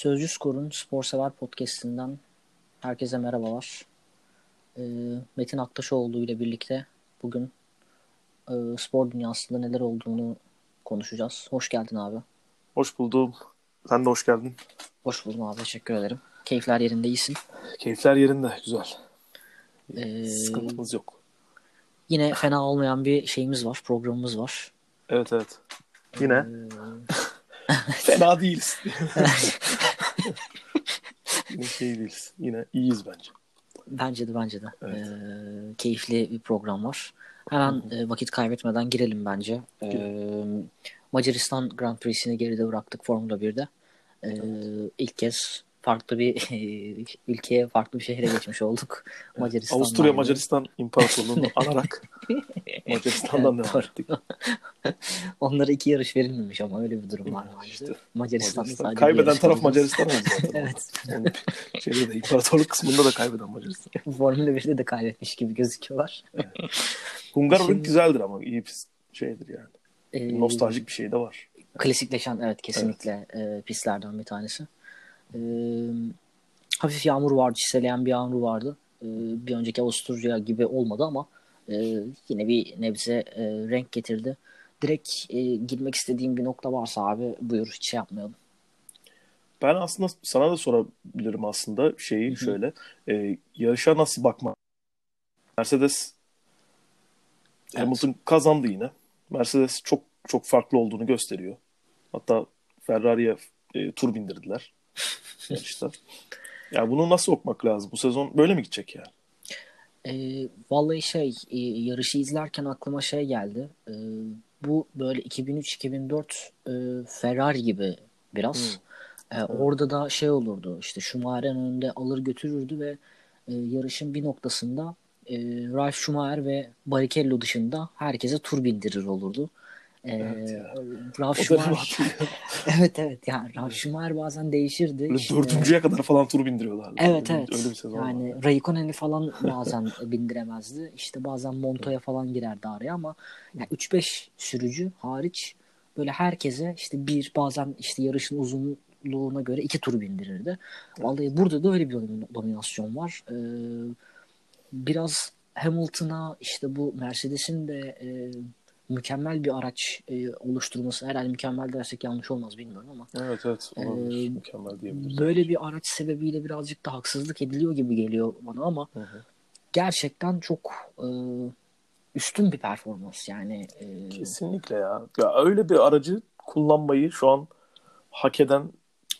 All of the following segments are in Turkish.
Sözcü Skor'un Spor Sever Podcast'inden herkese merhabalar. Ee, Metin Aktaşoğlu ile birlikte bugün e, spor dünyasında neler olduğunu konuşacağız. Hoş geldin abi. Hoş buldum. Sen de hoş geldin. Hoş buldum abi. Teşekkür ederim. Keyifler yerinde iyisin. Keyifler yerinde. Güzel. Ee, Sıkıntımız yok. Yine fena olmayan bir şeyimiz var. Programımız var. Evet evet. Yine. Ee, Fena değiliz. Yine şey değiliz. Yine iyiyiz bence. Bence de bence de. Evet. Ee, keyifli bir program var. Hemen e, vakit kaybetmeden girelim bence. Ee, Macaristan Grand Prix'sini geride bıraktık Formula 1'de. Ee, İlk kez farklı bir ülkeye, farklı bir şehre geçmiş olduk. Macaristan'dan Avusturya. Macaristan İmparatorluğu'nu anarak Macaristan'dan Evet, devam ettik. Onlara iki yarış verilmemiş ama öyle bir durum var. İşte, Macaristan. sadece Kaybeden taraf. Macaristan oldu zaten. Evet. Şeyde de imparatorluk kısmında da kaybeden Macaristan. Formula 1'de de kaybetmiş gibi gözüküyorlar. Hungaroring Şimdi- güzeldir ama iyi bir şeydir yani. Ee, Nostaljik bir şey de var. Klasikleşen evet kesinlikle e, pistlerden bir tanesi. E, hafif yağmur vardı, çiseleyen bir yağmur vardı. E, bir önceki Avusturya gibi olmadı ama e, yine bir nebze e, renk getirdi. Direkt e, girmek istediğim bir nokta varsa abi buyur hiç şey yapmayalım. Ben aslında sana da sorabilirim aslında şeyi şöyle. E, yarışa nasıl bakma? Mercedes Evet. Hamilton kazandı yine. Mercedes çok çok farklı olduğunu gösteriyor. Hatta Ferrari'ye e, tur bindirdiler yarışta. Ya bunu nasıl okumak lazım? Bu sezon böyle mi gidecek yani? E, vallahi şey e, yarışı izlerken aklıma şey geldi. E, bu böyle 2003-2004 e, Ferrari gibi biraz. E, Orada da şey olurdu işte Schumacher'in önünde alır götürürdü ve e, yarışın bir noktasında e, Ralf Schumacher ve Barrichello dışında herkese tur bindirir olurdu. E, Evet hatırlıyorum. evet evet yani Ralf Schumacher bazen değişirdi. Böyle İşte- dördüncüye kadar falan tur bindiriyorlardı. Evet öyle, evet. Öyle bir sezon yani vardı. Raikkonen'i falan bazen bindiremezdi. İşte bazen Montoya falan girerdi araya ama yani 3-5 sürücü hariç böyle herkese işte bir bazen işte yarışın uzunluğuna göre iki tur bindirirdi. Vallahi burada da öyle bir domin- dominasyon var. Ee, biraz Hamilton'a işte bu Mercedes'in de e, mükemmel bir araç e, oluşturması herhalde mükemmel dersek yanlış olmaz bilmiyorum ama Evet evet. Olabilir. Ee, Mükemmel diyebiliriz. böyle bir araç sebebiyle birazcık da haksızlık ediliyor gibi geliyor bana ama Hı hı. gerçekten çok e, üstün bir performans yani e, Kesinlikle ya. Ya öyle bir aracı kullanmayı şu an hak eden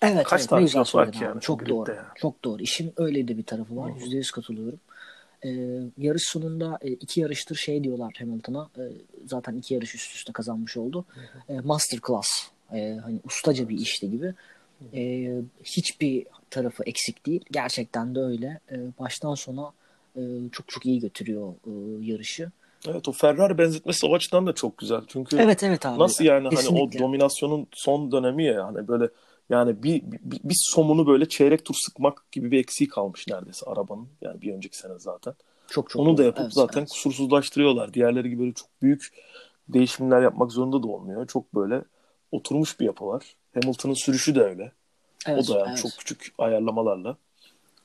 evet, Kaç evet, tane pilot var ki yani çok doğru yani? çok doğru işin öyle de bir tarafı var yüzde yüz katılıyorum E, yarış sonunda e, iki yarıştır şey diyorlar Hamilton'a e, zaten iki yarış üst üste kazanmış oldu. E, masterclass e, hani ustaca bir işti gibi. E, hiçbir tarafı eksik değil. Gerçekten de öyle. E, baştan sona e, çok çok iyi götürüyor e, yarışı. Evet o Ferrari benzetmesi o açıdan da çok güzel. Çünkü Evet evet abi. nasıl yani? Hani Kesinlikle. o dominasyonun son dönemi ya hani böyle yani bir, bir, bir somunu böyle çeyrek tur sıkmak gibi bir eksiği kalmış neredeyse arabanın. Yani bir önceki sene zaten. çok çok Onu da yapıp Evet, zaten evet. kusursuzlaştırıyorlar. Diğerleri gibi böyle çok büyük değişimler yapmak zorunda da olmuyor. Çok böyle oturmuş bir yapı var. Hamilton'ın sürüşü de öyle. Evet, o da yani evet. çok küçük ayarlamalarla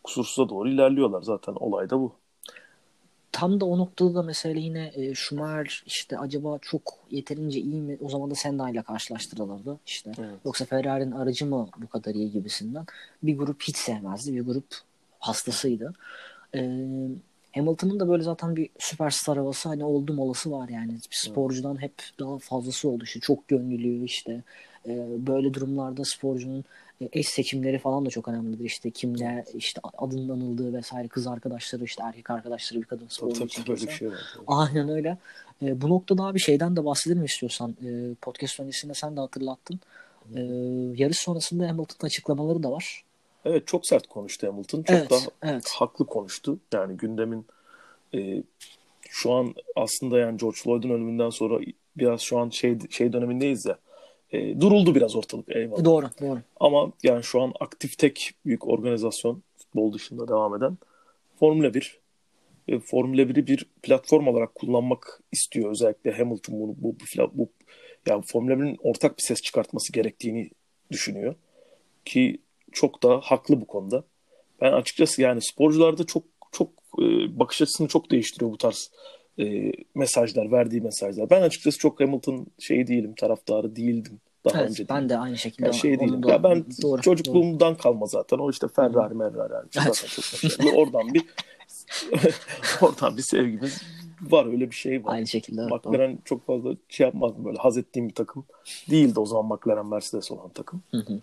kusursuza doğru ilerliyorlar zaten. Olay da bu. Tam da o noktada da mesela yine e, Schumacher işte acaba çok yeterince iyi mi? O zaman da Senna ile karşılaştırılırdı işte. Evet. Yoksa Ferrari'nin aracı mı bu kadar iyi gibisinden. Bir grup hiç sevmezdi. Bir grup hastasıydı. E, Hamilton'ın da böyle zaten bir süperstar havası hani oldum olası var yani. Bir sporcudan hep daha fazlası oldu. İşte çok gönüllü işte. E, böyle durumlarda sporcunun eş seçimleri falan da çok önemlidir. İşte kimle işte adının anıldığı vesaire kız arkadaşları işte erkek arkadaşları bir kadın Tabii tabii için kimse. şey var. Aynen öyle. E, bu noktada abi şeyden de bahsedelim istiyorsan. E, podcast öncesinde sen de hatırlattın. E, yarış sonrasında Hamilton'ın açıklamaları da var. Evet çok sert konuştu Hamilton. Çok Evet, da evet. haklı konuştu. Yani gündemin e, şu an aslında yani George Floyd'un ölümünden sonra biraz şu an şey şey dönemindeyiz ya. E, duruldu biraz ortalık eyvallah. Doğru, doğru. Ama yani şu an aktif tek büyük organizasyon futbol dışında devam eden Formula 1. E, Formula 1'i bir platform olarak kullanmak istiyor özellikle Hamilton bunu bu, bu, bu yani Formula 1'in ortak bir ses çıkartması gerektiğini düşünüyor. Ki çok da haklı bu konuda. Ben açıkçası yani sporcularda çok çok e, bakış açısını çok değiştiriyor bu tarz e, mesajlar, verdiği mesajlar. Ben açıkçası çok Hamilton şeyi değilim, taraftarı değildim daha Evet, önce. ben de aynı şekilde. Yani şey değilim. da- Ya ben doğru, çocukluğumdan kalma zaten. O işte Ferrari, Merrari. Yani zaten çok. Oradan bir oradan bir sevgimiz var. Öyle bir şey doğru. var. Aynı şekilde. evet, doğru. McLaren çok fazla şey yapmazdım böyle haz ettiğim bir takım değildi o zaman McLaren Mercedes olan takım. Hı hı.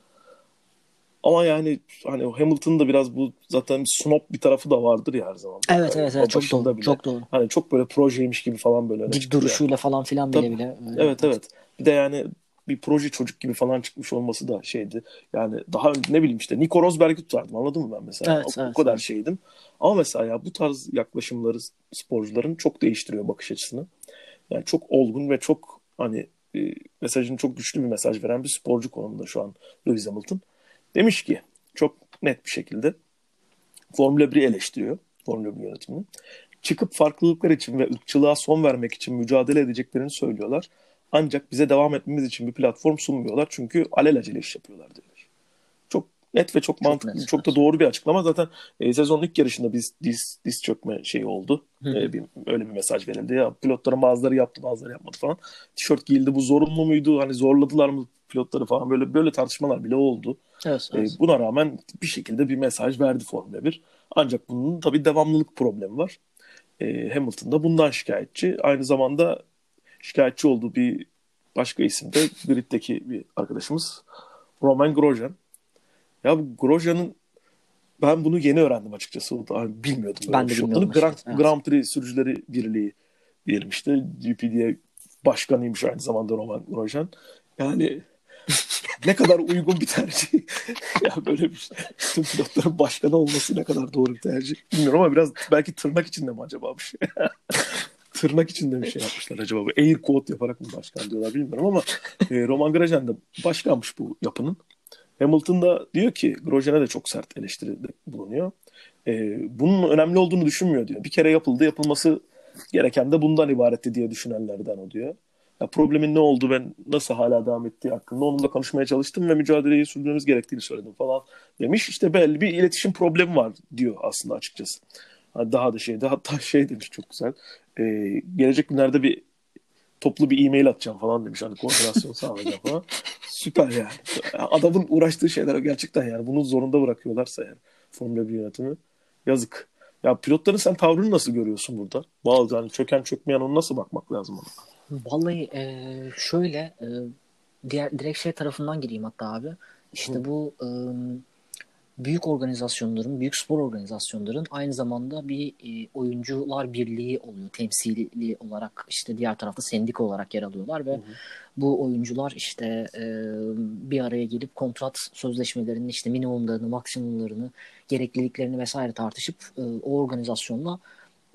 Ama yani hani o Hamilton'ın da biraz bu zaten snob bir tarafı da vardır ya her zaman. Evet Yani evet o evet çok doğru. bile. Çok doğru. Hani çok böyle projeymiş gibi falan böyle. Dik duruşuyla falan filan bile Tabii. bile. öyle. Evet evet. Bir de yani bir proje çocuk gibi falan çıkmış olması da şeydi. Yani daha ne bileyim işte Nico Rosberg'i tutardım anladın mı ben mesela? Evet, o, o evet, kadar evet. şeydim. Ama mesela ya bu tarz yaklaşımları sporcuların çok değiştiriyor bakış açısını. Yani çok olgun ve çok hani e, mesajını çok güçlü bir mesaj veren bir sporcu konumunda şu an Lewis Hamilton. Demiş ki çok net bir şekilde Formula 1'i eleştiriyor. Formula 1 yönetimini. Çıkıp farklılıklar için ve ırkçılığa son vermek için mücadele edeceklerini söylüyorlar. Ancak bize devam etmemiz için bir platform sunmuyorlar. Çünkü alelacele iş yapıyorlar diyorlar. Net ve çok, mantıklı, net, çok da doğru bir açıklama. Zaten e, sezonun ilk yarışında biz diz, diz çökme şeyi oldu. E, bir, öyle bir mesaj verildi. Ya pilotların bazıları yaptı bazıları yapmadı falan. Tişört giyildi bu zorunlu muydu? Hani zorladılar mı pilotları falan böyle böyle tartışmalar bile oldu. Evet, E, evet. buna rağmen bir şekilde bir mesaj verdi Formula 1. Ancak bunun tabii devamlılık problemi var. E, Hamilton da bundan şikayetçi. Aynı zamanda şikayetçi olduğu bir başka isim de griddeki bir arkadaşımız Roman Grosjean. Ya bu Grosjean'ın ben bunu yeni öğrendim açıkçası. Bilmiyordum. Ben de şey bilmiyordum. Grand, evet. Grand Prix Sürücüleri Birliği diyelim işte. GPD'ye başkanıymış aynı zamanda Roman Grosjean. Yani ne kadar uygun bir tercih. ya böyle bir şey. Tüm pilotların başkanı olması ne kadar doğru bir tercih. Bilmiyorum ama biraz belki tırnak içinde mi acaba bir şey? tırnak içinde bir şey yapmışlar acaba. Bu air quote yaparak mı başkan diyorlar bilmiyorum ama e, Roman Grosjean da başkanmış bu yapının. Hamilton da diyor ki Grosjean'a da çok sert eleştiride bulunuyor. E, bunun önemli olduğunu düşünmüyor diyor. Bir kere yapıldı yapılması gereken de bundan ibaretti diye düşünenlerden o diyor. Ya problemin ne oldu ben nasıl hala devam ettiği hakkında onunla konuşmaya çalıştım ve mücadeleyi sürdürmemiz gerektiğini söyledim falan demiş. İşte belli bir iletişim problemi var diyor aslında açıkçası. Ha, Daha da şeyde hatta şey demiş çok güzel. E, gelecek günlerde bir toplu bir e-mail atacağım falan demiş. Hani koordinasyon sağlayacağım falan. Süper yani. Adamın uğraştığı şeyler gerçekten yani. Bunu zorunda bırakıyorlarsa yani. Formula 1 yönetimi. Yazık. Ya pilotların sen tavrını nasıl görüyorsun burada? Bazı hani çöken çökmeyen onu nasıl bakmak lazım ona? Vallahi e, şöyle e, diğer direkt şey tarafından gireyim hatta abi. İşte Hı. bu e, büyük organizasyonların, büyük spor organizasyonların aynı zamanda bir e, oyuncular birliği oluyor. Temsili olarak işte diğer tarafta sendika olarak yer alıyorlar ve Hı hı. bu oyuncular işte e, bir araya gelip kontrat sözleşmelerinin işte minimumlarını, maksimumlarını, gerekliliklerini vesaire tartışıp e, o organizasyonla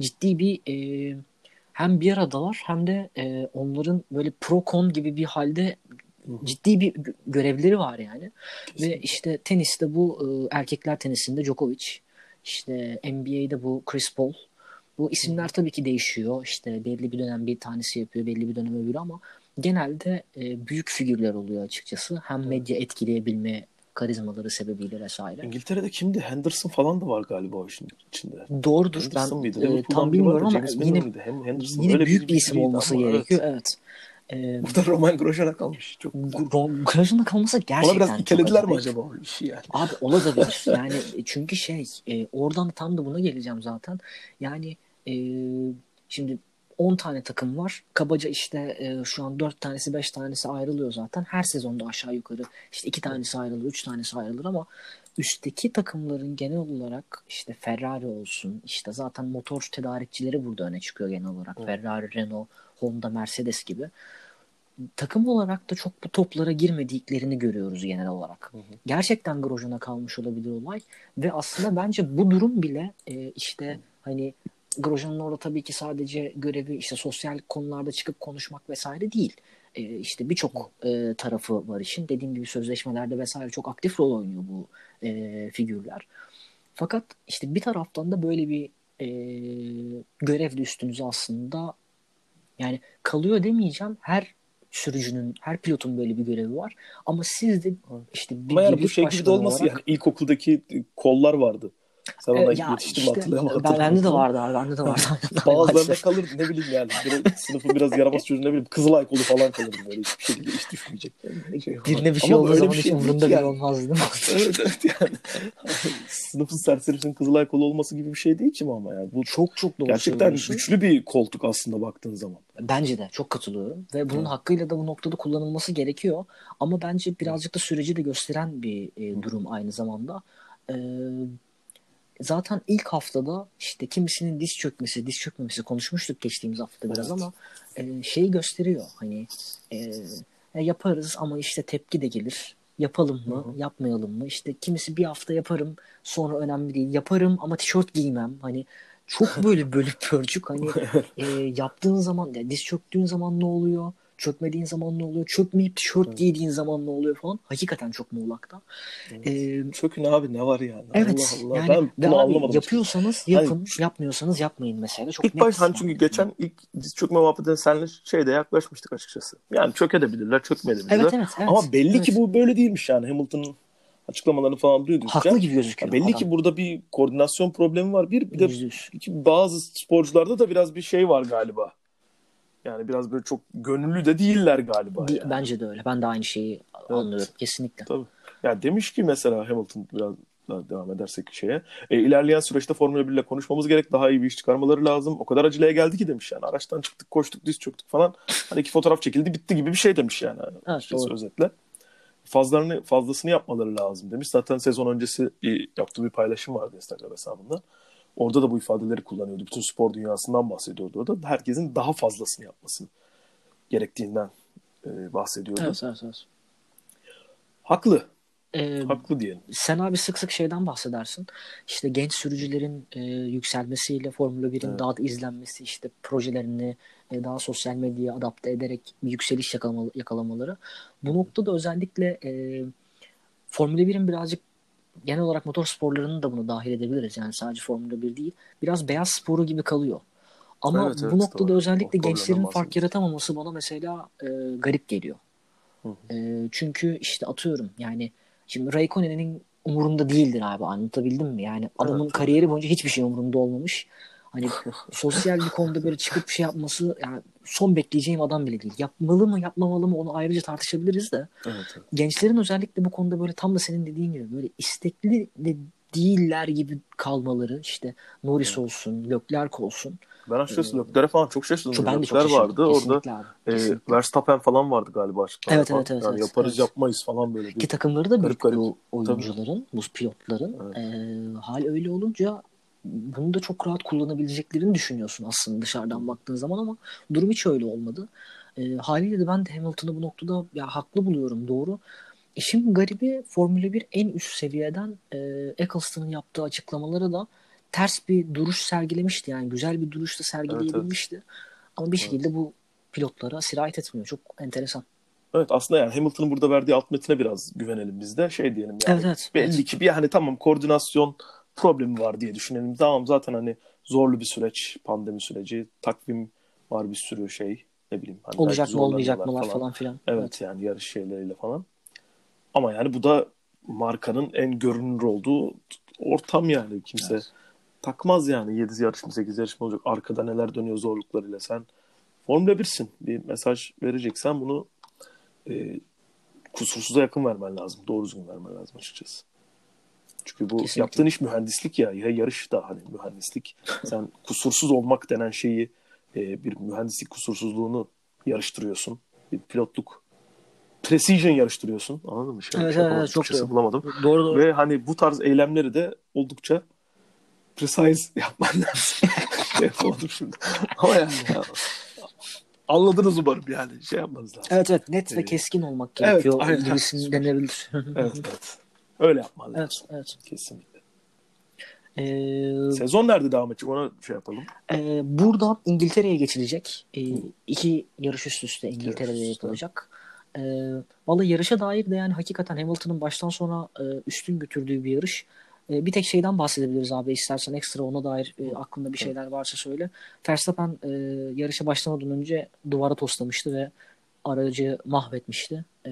ciddi bir e, hem bir aradalar hem de e, onların böyle pro kon gibi bir halde. Ciddi bir gö- görevleri var yani. Ve Kesinlikle. işte teniste bu e, erkekler tenisinde Djokovic, işte NBA'de bu Chris Paul. Bu isimler tabii ki değişiyor. İşte belli bir dönem bir tanesi yapıyor, belli bir dönem öbürü ama genelde e, büyük figürler oluyor açıkçası. Hem medya etkileyebilme karizmaları sebebiyle vesaire. İngiltere'de kimdi? Henderson falan da var galiba o işin içinde. Doğrudur. Henderson Ben mıydı? e, tam bilmiyorum ama yine miydi? Hem Henderson. yine büyük bir isim biriydi olması ama gerekiyor. Evet. Evet. E, Bu da Roman Grosjean'a kalmış. Çok güzel. Grosjean'ın kalması gerçekten Ona biraz itelediler mi acaba o işi yani? Abi olabilir. Yani çünkü şey e, oradan tam da buna geleceğim zaten. Yani e, şimdi 10 tane takım var. Kabaca işte e, şu an 4 tanesi 5 tanesi ayrılıyor zaten. Her sezonda aşağı yukarı işte 2 tanesi ayrılır 3 tanesi ayrılır ama üstteki takımların genel olarak işte Ferrari olsun işte zaten motor tedarikçileri burada öne çıkıyor genel olarak. Evet. Ferrari, Renault, Honda, Mercedes gibi. Takım olarak da çok bu toplara girmediklerini görüyoruz genel olarak. Hı hı. Gerçekten Grosjean'a kalmış olabilir olay ve aslında bence bu durum bile e, işte hani Grosjean'ın orada tabii ki sadece görevi işte sosyal konularda çıkıp konuşmak vesaire değil. E, işte birçok e, tarafı var işin. Dediğim gibi sözleşmelerde vesaire çok aktif rol oynuyor bu e, figürler. Fakat işte bir taraftan da böyle bir e, görev de üstünüze aslında yani kalıyor demeyeceğim. Her sürücünün, her pilotun böyle bir görevi var. Ama siz de işte bir Ama yani bu şey gibi de başkanı olması olarak- yani ilkokuldaki kollar vardı. Sen ona Ee, yetiştin işte, hatırlayamadım. ben, bende de vardı abi. Bende de vardı. Bazılarında kalır ne bileyim yani. Böyle sınıfın biraz yaramaz çocuğu ne bileyim Kızılay kolu falan kalır böyle hiçbir şekilde hiç düşmeyecek. Şey, Birine bir şey Ama olduğu zaman bir hiç şey değil umurunda ki bile yani. olmazdı evet evet yani. Sınıfın serserisinin Kızılay kolu olması gibi bir şey değil ki mi ama yani. Bu Çok çok doğru gerçekten güçlü bir koltuk aslında baktığın zaman. Bence de çok katılıyorum ve bunun Hı. hakkıyla da bu noktada kullanılması gerekiyor. Ama bence birazcık da süreci de gösteren bir e, durum aynı zamanda. Ee, zaten ilk haftada işte kimisinin diz çökmesi, diz çökmemesi konuşmuştuk geçtiğimiz hafta biraz Evet. ama e, şeyi gösteriyor. Hani e, ya yaparız ama işte tepki de gelir. Yapalım mı, Hı hı. yapmayalım mı? İşte kimisi bir hafta yaparım, sonra önemli değil. Yaparım ama tişört giymem. Hani çok böyle bölük pörçük. Hani e, yaptığın zaman, ya diz çöktüğün zaman ne oluyor? Çökmediğin zaman ne oluyor? Çökmeyip tişört Evet. giydiğin zaman ne oluyor falan. Hakikaten çok muğlakta. E, Çökün abi ne var yani? evet. Allah Allah. Yani ben bunu abi anlamadım. yapıyorsanız yapın, Hani yapmıyorsanız yapmayın mesela. Çok İlk net baş hani çünkü geçen ilk çökme muhabbetine seninle şeyde yaklaşmıştık açıkçası. Yani çökebilirler, çökmeyebilirler. Evet evet. evet Ama belli evet. ki bu böyle değilmiş yani Hamilton'ın açıklamalarını falan duydukça. haklı gibi gözüküyor. Belli adam. ki burada bir koordinasyon problemi var. Bir, bir de iki, bazı sporcularda da biraz bir şey var galiba. Yani biraz böyle çok gönüllü de değiller galiba. Yani. Bence de öyle. Ben de aynı şeyi anlıyorum. Kesinlikle. Tabii. Ya demiş ki mesela Hamilton biraz daha devam edersek şeye. E, ilerleyen süreçte Formula 1 ile konuşmamız gerek. Daha iyi bir iş çıkarmaları lazım. O kadar aceleye geldi ki demiş yani. Araçtan çıktık, koştuk, diz çöktük falan. Hani iki fotoğraf çekildi, bitti gibi bir şey demiş yani. Açıkçası doğru. özetle. Fazlarını, fazlasını yapmaları lazım demiş. Zaten sezon öncesi bir, yaptığı bir paylaşım vardı Instagram hesabında. Orada da bu ifadeleri kullanıyordu. Bütün spor dünyasından bahsediyordu orada. Herkesin daha fazlasını yapmasını gerektiğinden e, bahsediyordu. Evet, evet, evet. Haklı. Ee, Haklı diyelim. sen abi sık sık şeyden bahsedersin. İşte genç sürücülerin e, yükselmesiyle Formula 1'in Evet. daha da izlenmesi, işte projelerini e, daha sosyal medyaya adapte ederek bir yükseliş yakalama- yakalamaları. Bu noktada özellikle e, Formula 1'in birazcık genel olarak motor sporlarını da bunu dahil edebiliriz. Yani sadece Formula 1 değil. Biraz beyaz sporu gibi kalıyor. Ama Evet, evet, bu noktada doğru. özellikle O gençlerin fark yaratamaması bana mesela e, garip geliyor. Hı hı. E, çünkü işte atıyorum yani şimdi Raikkonen'in umurunda değildir abi anlatabildim mi? Yani adamın Evet, kariyeri boyunca hiçbir şey umurunda olmamış. Hani sosyal bir konuda böyle çıkıp bir şey yapması yani son bekleyeceğim adam bile değil. Yapmalı mı yapmamalı mı onu ayrıca tartışabiliriz de Evet, evet. gençlerin özellikle bu konuda böyle tam da senin dediğin gibi böyle istekli de değiller gibi kalmaları işte Norris olsun, Leclerc olsun. Ben açıkçası Leclerc'e falan çok şaşırdım. Çok, ben de çok şaşırdım. vardı. Orada Kesinlikle e. Verstappen falan vardı galiba açıklamada. Evet, evet, evet, Yani evet, yaparız evet. yapmayız falan böyle. Bir... Ki takımları da Garip büyük garip. bu oyuncuların, bu pilotların. Evet. Ee, hal öyle olunca bunu da çok rahat kullanabileceklerini düşünüyorsun aslında dışarıdan baktığın zaman ama durum hiç öyle olmadı. Ee, haliyle de ben de Hamilton'ı bu noktada ya haklı buluyorum doğru. İşin garibi Formula 1 en üst seviyeden e, Eccleston'ın yaptığı açıklamaları da ters bir duruş sergilemişti. Yani güzel bir duruş da sergileyebilmişti. Ama bir şekilde bu pilotlara sirayet etmiyor. Çok enteresan. Evet aslında yani Hamilton'ın burada verdiği alt metine biraz güvenelim biz de. Şey diyelim yani. Evet, evet. Belli evet. ki bir hani tamam koordinasyon problemi var diye düşünelim. Tamam zaten hani zorlu bir süreç, pandemi süreci, takvim var bir sürü şey. Ne bileyim. Hani Olacak mı olmayacak zorlanıyorlar mılar falan filan. Evet, yani yarış şeyleriyle falan. Ama yani bu da markanın en görünür olduğu ortam yani. Kimse Evet. takmaz yani 7 yarış mı 8 yarış mı olacak. Arkada neler dönüyor zorluklarıyla sen. Formula 1'sin. Bir mesaj vereceksen bunu e, kusursuza yakın vermen lazım. Doğru düzgün vermen lazım açıkçası. Çünkü bu Kesinlikle. yaptığın iş mühendislik ya. Ya yarış da hani mühendislik. Sen kusursuz olmak denen şeyi e, bir mühendislik kusursuzluğunu yarıştırıyorsun. Bir pilotluk precision yarıştırıyorsun. Anladın mı? Şey, Evet, şey evet, çok doğru. bulamadım. Doğru doğru. Ve hani bu tarz eylemleri de oldukça precise yapman lazım. şey yapamadım şimdi. Ama yani ya, anladınız umarım yani. Şey yapmanız lazım. Evet evet net ve Ee, keskin olmak evet, gerekiyor aynen. gibisini denebilir. Evet evet. Öyle yapman lazım. evet evet. Kesinlikle. Ee, Sezon nerede devam edecek ona şey yapalım. e, buradan İngiltere'ye geçilecek. E, iki yarış üst üste İngiltere'de Yarış yapılacak. E, Vallahi yarışa dair de yani hakikaten Hamilton'ın baştan sona e, üstün götürdüğü bir yarış. E, bir tek şeyden bahsedebiliriz abi istersen ekstra ona dair e, aklında bir şeyler varsa söyle. Verstappen e, yarışa başlamadan önce duvara toslamıştı ve aracı mahvetmişti. E,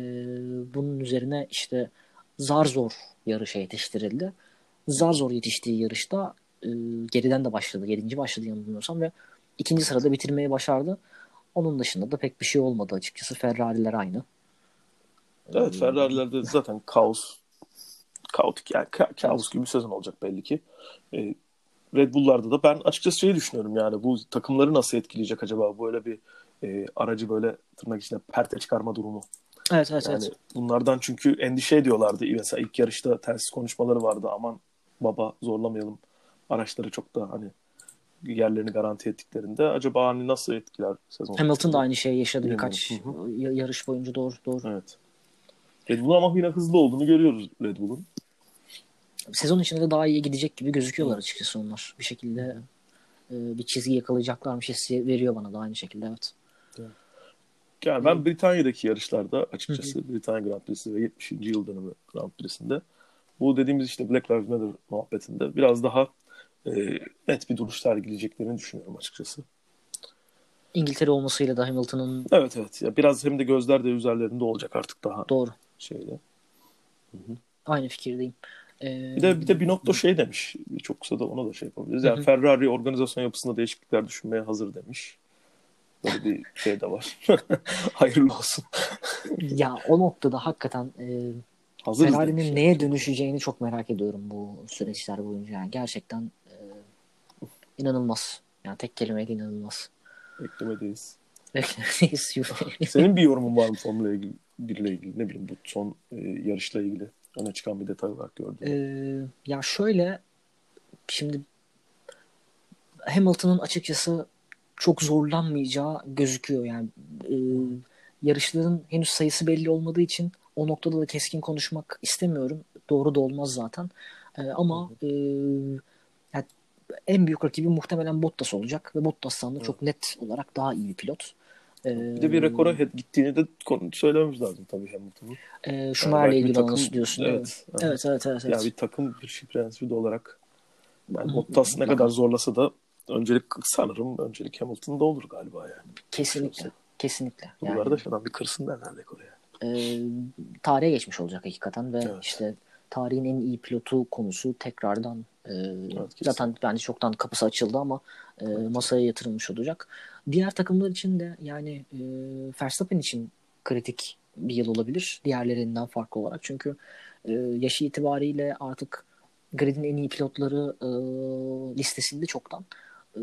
bunun üzerine işte zar zor yarışa yetiştirildi. Zar zor yetiştiği yarışta e, geriden de başladı. Yedinci başladı yanılmıyorsam ve ikinci sırada bitirmeyi başardı. Onun dışında da pek bir şey olmadı açıkçası. Ferrari'ler aynı. Evet Ferrari'lerde zaten kaos kaotik yani ka- kaos gibi bir sezon olacak belli ki. Ee, Red Bull'larda da ben açıkçası şeyi düşünüyorum yani bu takımları nasıl etkileyecek acaba böyle bir e, aracı böyle tırnak içinde perte çıkarma durumu. Evet evet Yani evet. bunlardan çünkü endişe ediyorlardı. Mesela ilk yarışta telsiz konuşmaları vardı. Aman baba zorlamayalım. Araçları çok da hani yerlerini garanti ettiklerinde acaba hani nasıl etkiler sezon? Hamilton da aynı şeyi yaşadı Bilmiyorum. birkaç Hı ya- yarış boyunca doğru doğru. Evet. Red Bull'un ama yine hızlı olduğunu görüyoruz Red Bull'un. Sezon içinde de daha iyi gidecek gibi gözüküyorlar açıkçası onlar. Bir şekilde e, bir çizgi yakalayacaklarmış hissi veriyor bana da aynı şekilde evet. Yani ben Britanya'daki yarışlarda açıkçası Britanya Grand Prix'si ve 70. yıl dönümü Grand Prix'sinde bu dediğimiz işte Black Lives Matter muhabbetinde biraz daha e, net bir duruş sergileyeceklerini düşünüyorum açıkçası. İngiltere olmasıyla da Hamilton'ın Evet evet. Ya biraz hem de gözler de üzerlerinde olacak artık daha doğru. şeyde. Aynı fikirdeyim. E, Bir de bir de bir nokta şey demiş. Çok kısa da ona da şey yapabiliriz. Yani Hı hı. Ferrari organizasyon yapısında değişiklikler düşünmeye hazır demiş. Böyle bir şey de var. Hayırlı olsun. ya o noktada hakikaten e, Hazırız Ferrari'nin demiş. neye dönüşeceğini çok merak ediyorum bu süreçler boyunca. Yani gerçekten e, inanılmaz. Yani tek kelimeyle inanılmaz. Beklemedeyiz. Beklemedeyiz. Senin bir yorumun var mı Formula 1 ile ilgili? Ne bileyim bu son e, yarışla ilgili öne çıkan bir detay olarak gördüm. Ee, ya şöyle şimdi Hamilton'ın açıkçası çok zorlanmayacağı gözüküyor yani e, yarışların henüz sayısı belli olmadığı için o noktada da keskin konuşmak istemiyorum doğru da olmaz zaten E, ama e, yani en büyük rakibi muhtemelen Bottas olacak ve Bottas'tan da çok net olarak daha iyi bir pilot. E, Bir de bir rekora gittiğini de söylememiz lazım tabii Hamilton'ın. e, Yani Schumacher'le bir ilgili takım- diyorsun? Evet. Evet evet evet. evet. Ya bir takım bir şey prensibi olarak yani Bottas ne kadar zorlasa da öncelik sanırım öncelik Hamilton'da olur galiba yani. Kesinlikle. Kesinlikle. Yani, Buralarda falan bir kırsın derler rekoru yani. e, tarihe geçmiş olacak hakikaten ve Evet. işte tarihin en iyi pilotu konusu tekrardan e, zaten bence çoktan kapısı açıldı ama e, masaya yatırılmış olacak. Diğer takımlar için de yani e, Verstappen için kritik bir yıl olabilir diğerlerinden farklı olarak çünkü e, yaşı itibariyle artık gridin en iyi pilotları e, listesinde çoktan e,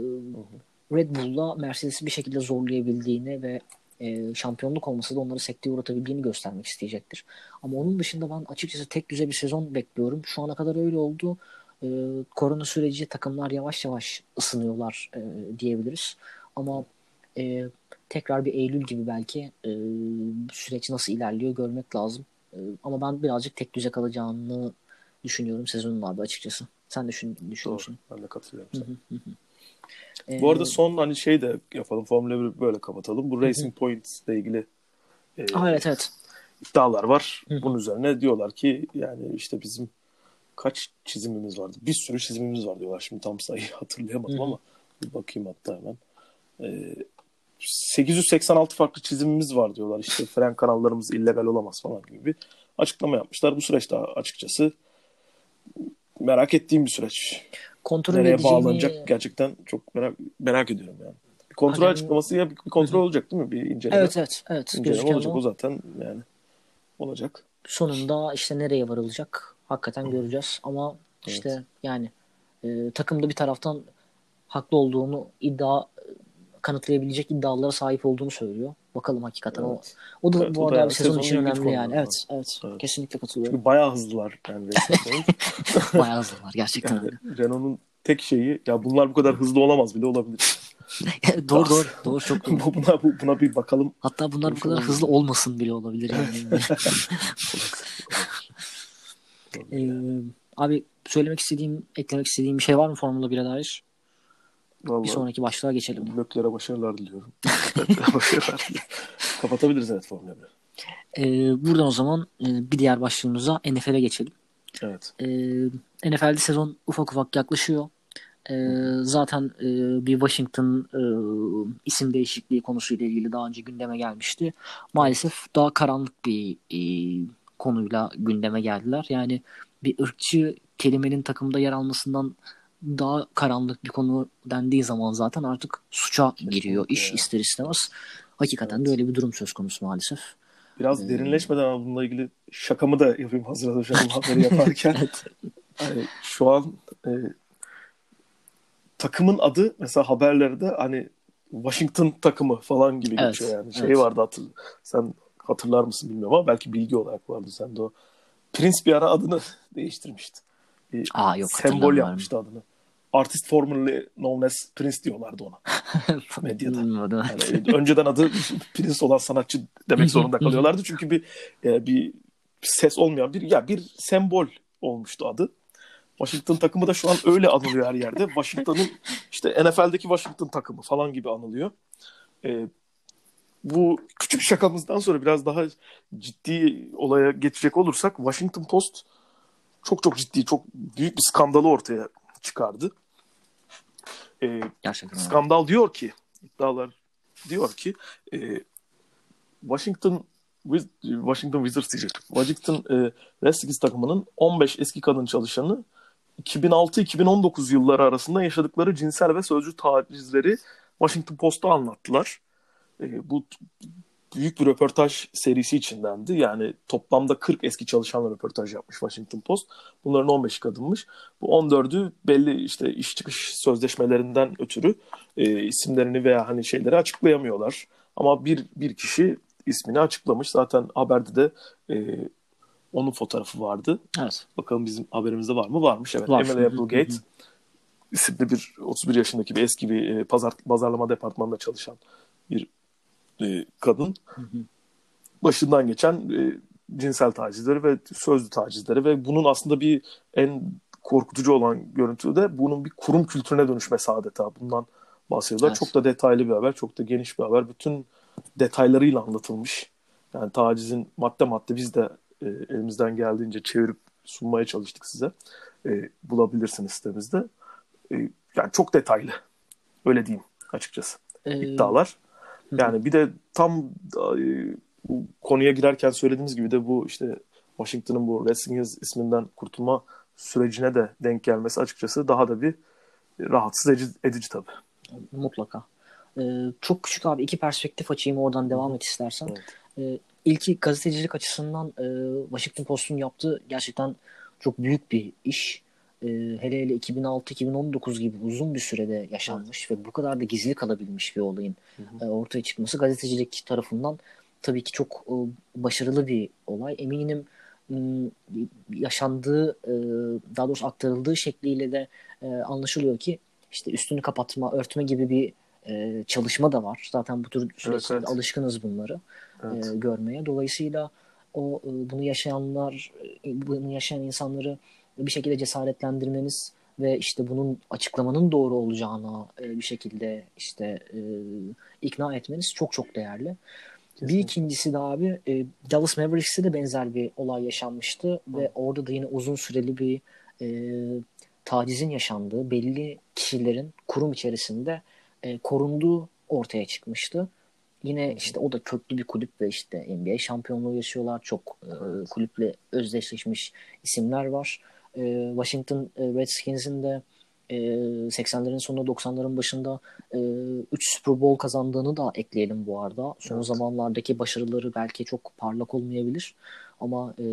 Red Bull'la Mercedes'i bir şekilde zorlayabildiğini ve e, şampiyonluk olması da onları sekteye uğratabildiğini göstermek isteyecektir. Ama onun dışında ben açıkçası tek düze bir sezon bekliyorum. Şu ana kadar öyle oldu. E, korona süreci takımlar yavaş yavaş ısınıyorlar e, diyebiliriz. Ama e, tekrar bir Eylül gibi belki e, süreç nasıl ilerliyor görmek lazım. E, ama ben birazcık tek düze kalacağını düşünüyorum sezonun abi açıkçası. Sen düşün, Doğru. düşünüyorsun. Ben de katılıyorum. Sana. E, Bu arada son hani şey de yapalım. Formula 1'i böyle kapatalım. Bu Racing Point ile ilgili e, Aa, evet evet. iddialar var. Hı. Bunun üzerine diyorlar ki yani işte bizim kaç çizimimiz vardı? Bir sürü çizimimiz var diyorlar. Şimdi tam sayıyı hatırlayamadım Hı ama bir bakayım hatta hemen. Ee, 886 farklı çizimimiz var diyorlar. İşte fren kanallarımız illegal olamaz falan gibi bir açıklama yapmışlar. Bu süreçte açıkçası merak ettiğim bir süreç. Kontrol Nereye edeceğini bağlanacak gerçekten çok merak merak ediyorum yani. Bir kontrol Hani- açıklaması ya bir kontrol olacak değil mi? Bir inceleme. Evet evet evet İnceleme olacak. ama O zaten yani olacak. sonunda işte nereye varılacak hakikaten göreceğiz ama işte yani e, takımda bir taraftan haklı olduğunu iddia kanıtlayabilecek iddialara sahip olduğunu söylüyor. Bakalım hakikaten o Evet. o da Evet, bu o da arada bir sezon için önemli yani. Evet, evet Evet. kesinlikle katılıyorum. Çünkü bayağı hızlılar yani. Bayağı hızlılar gerçekten Yani. Renault'un tek şeyi ya bunlar bu kadar hızlı olamaz bile olabilir. doğru doğru doğru çok doğru. Bu- buna, bu- buna bir bakalım. Hatta bunlar bu kadar hızlı olmasın bile olabilir yani. Ee, abi söylemek istediğim, eklemek istediğim bir şey var mı Formula 1'e dair? Bir Vallahi sonraki başlığa geçelim. Lökler'e başarılar diliyorum. Başarılar diliyorum. Kapatabiliriz evet Formula 1'i. Ee, buradan o zaman e, bir diğer başlığımıza NFL'e geçelim. Evet. Ee, NFL'de sezon ufak ufak yaklaşıyor. E, zaten e, bir Washington e, isim değişikliği konusuyla ilgili daha önce gündeme gelmişti. Maalesef daha karanlık bir e, konuyla gündeme geldiler. Yani bir ırkçı kelimenin takımda yer almasından daha karanlık bir konu dendiği zaman zaten artık suça giriyor iş ister istemez. Hakikaten evet. de öyle bir durum söz konusu maalesef. Biraz ee, derinleşmeden bununla ilgili şakamı da yapayım hazır hocam haberi yaparken. evet. yani şu an e, takımın adı mesela haberlerde hani Washington takımı falan gibi evet. geçiyor yani. Şey evet. vardı hatır, sen hatırlar mısın bilmiyorum ama belki bilgi olarak vardı sen de o. Prince bir ara adını değiştirmişti. Bir Aa, yok, sembol yapmıştı adını. Artist formerly known as Prince diyorlardı ona. medyada. yani önceden adı Prince olan sanatçı demek zorunda kalıyorlardı. Çünkü bir e, bir ses olmayan bir ya bir sembol olmuştu adı. Washington takımı da şu an öyle anılıyor her yerde. Washington'ın işte NFL'deki Washington takımı falan gibi anılıyor. E, bu küçük şakamızdan sonra biraz daha ciddi olaya geçecek olursak Washington Post çok çok ciddi, çok büyük bir skandalı ortaya çıkardı. Ee, Gerçekten. Skandal diyor ki, iddialar diyor ki e, Washington Washington Wizards diyecektim. Washington e, Redskins takımının 15 eski kadın çalışanı 2006-2019 yılları arasında yaşadıkları cinsel ve sözcü tacizleri Washington Post'a anlattılar. E, bu büyük bir röportaj serisi içindendi. Yani toplamda 40 eski çalışanla röportaj yapmış Washington Post. Bunların 15 kadınmış. Bu 14'ü belli işte iş çıkış sözleşmelerinden ötürü e, isimlerini veya hani şeyleri açıklayamıyorlar. Ama bir bir kişi ismini açıklamış. Zaten haberde de e, onun fotoğrafı vardı. Evet. Bakalım bizim haberimizde var mı? Varmış evet. Var. Emily Applegate isimli bir 31 yaşındaki bir eski bir e, pazar pazarlama departmanında çalışan bir e, kadın başından geçen e, cinsel tacizleri ve sözlü tacizleri ve bunun aslında bir en korkutucu olan görüntü de bunun bir kurum kültürüne dönüşmesi adeta. Bundan bahsediyorlar. Evet. Çok da detaylı bir haber, çok da geniş bir haber. Bütün detaylarıyla anlatılmış. Yani tacizin madde madde biz de e, elimizden geldiğince çevirip sunmaya çalıştık size. E, bulabilirsiniz sitemizde. E, yani çok detaylı. Öyle diyeyim açıkçası. Ee, İddialar. Yani bir de tam bu konuya girerken söylediğimiz gibi de bu işte Washington'ın bu Redskins isminden kurtulma sürecine de denk gelmesi açıkçası daha da bir rahatsız edici, edici tabii. Mutlaka. Ee, çok küçük abi iki perspektif açayım oradan devam et istersen. Evet. Ee, ilki gazetecilik açısından e, Washington Post'un yaptığı gerçekten çok büyük bir iş e, hele hele 2006-2019 gibi uzun bir sürede yaşanmış evet. ve bu kadar da gizli kalabilmiş bir olayın E, ortaya çıkması gazetecilik tarafından tabii ki çok e, başarılı bir olay. Eminim yaşandığı e, daha doğrusu aktarıldığı şekliyle de anlaşılıyor ki işte üstünü kapatma, örtme gibi bir çalışma da var. Zaten bu tür süreçlerde evet, evet. alışkınız bunları evet. görmeye. Dolayısıyla o bunu yaşayanlar, bunu yaşayan insanları bir şekilde cesaretlendirmeniz ve işte bunun açıklamanın doğru olacağına e, bir şekilde işte e, ikna etmeniz çok çok değerli. Kesinlikle. Bir ikincisi de abi e, Dallas Mavericks'te de benzer bir olay yaşanmıştı Hı. ve orada da yine uzun süreli bir e, tacizin yaşandığı belli kişilerin kurum içerisinde e, korunduğu ortaya çıkmıştı. Yine işte o da köklü bir kulüp ve işte NBA şampiyonluğu yaşıyorlar. Çok e, kulüple özdeşleşmiş isimler var e, Washington Redskins'in de e, 80'lerin sonunda 90'ların başında e, 3 Super Bowl kazandığını da ekleyelim bu arada. Son evet. zamanlardaki başarıları belki çok parlak olmayabilir ama e,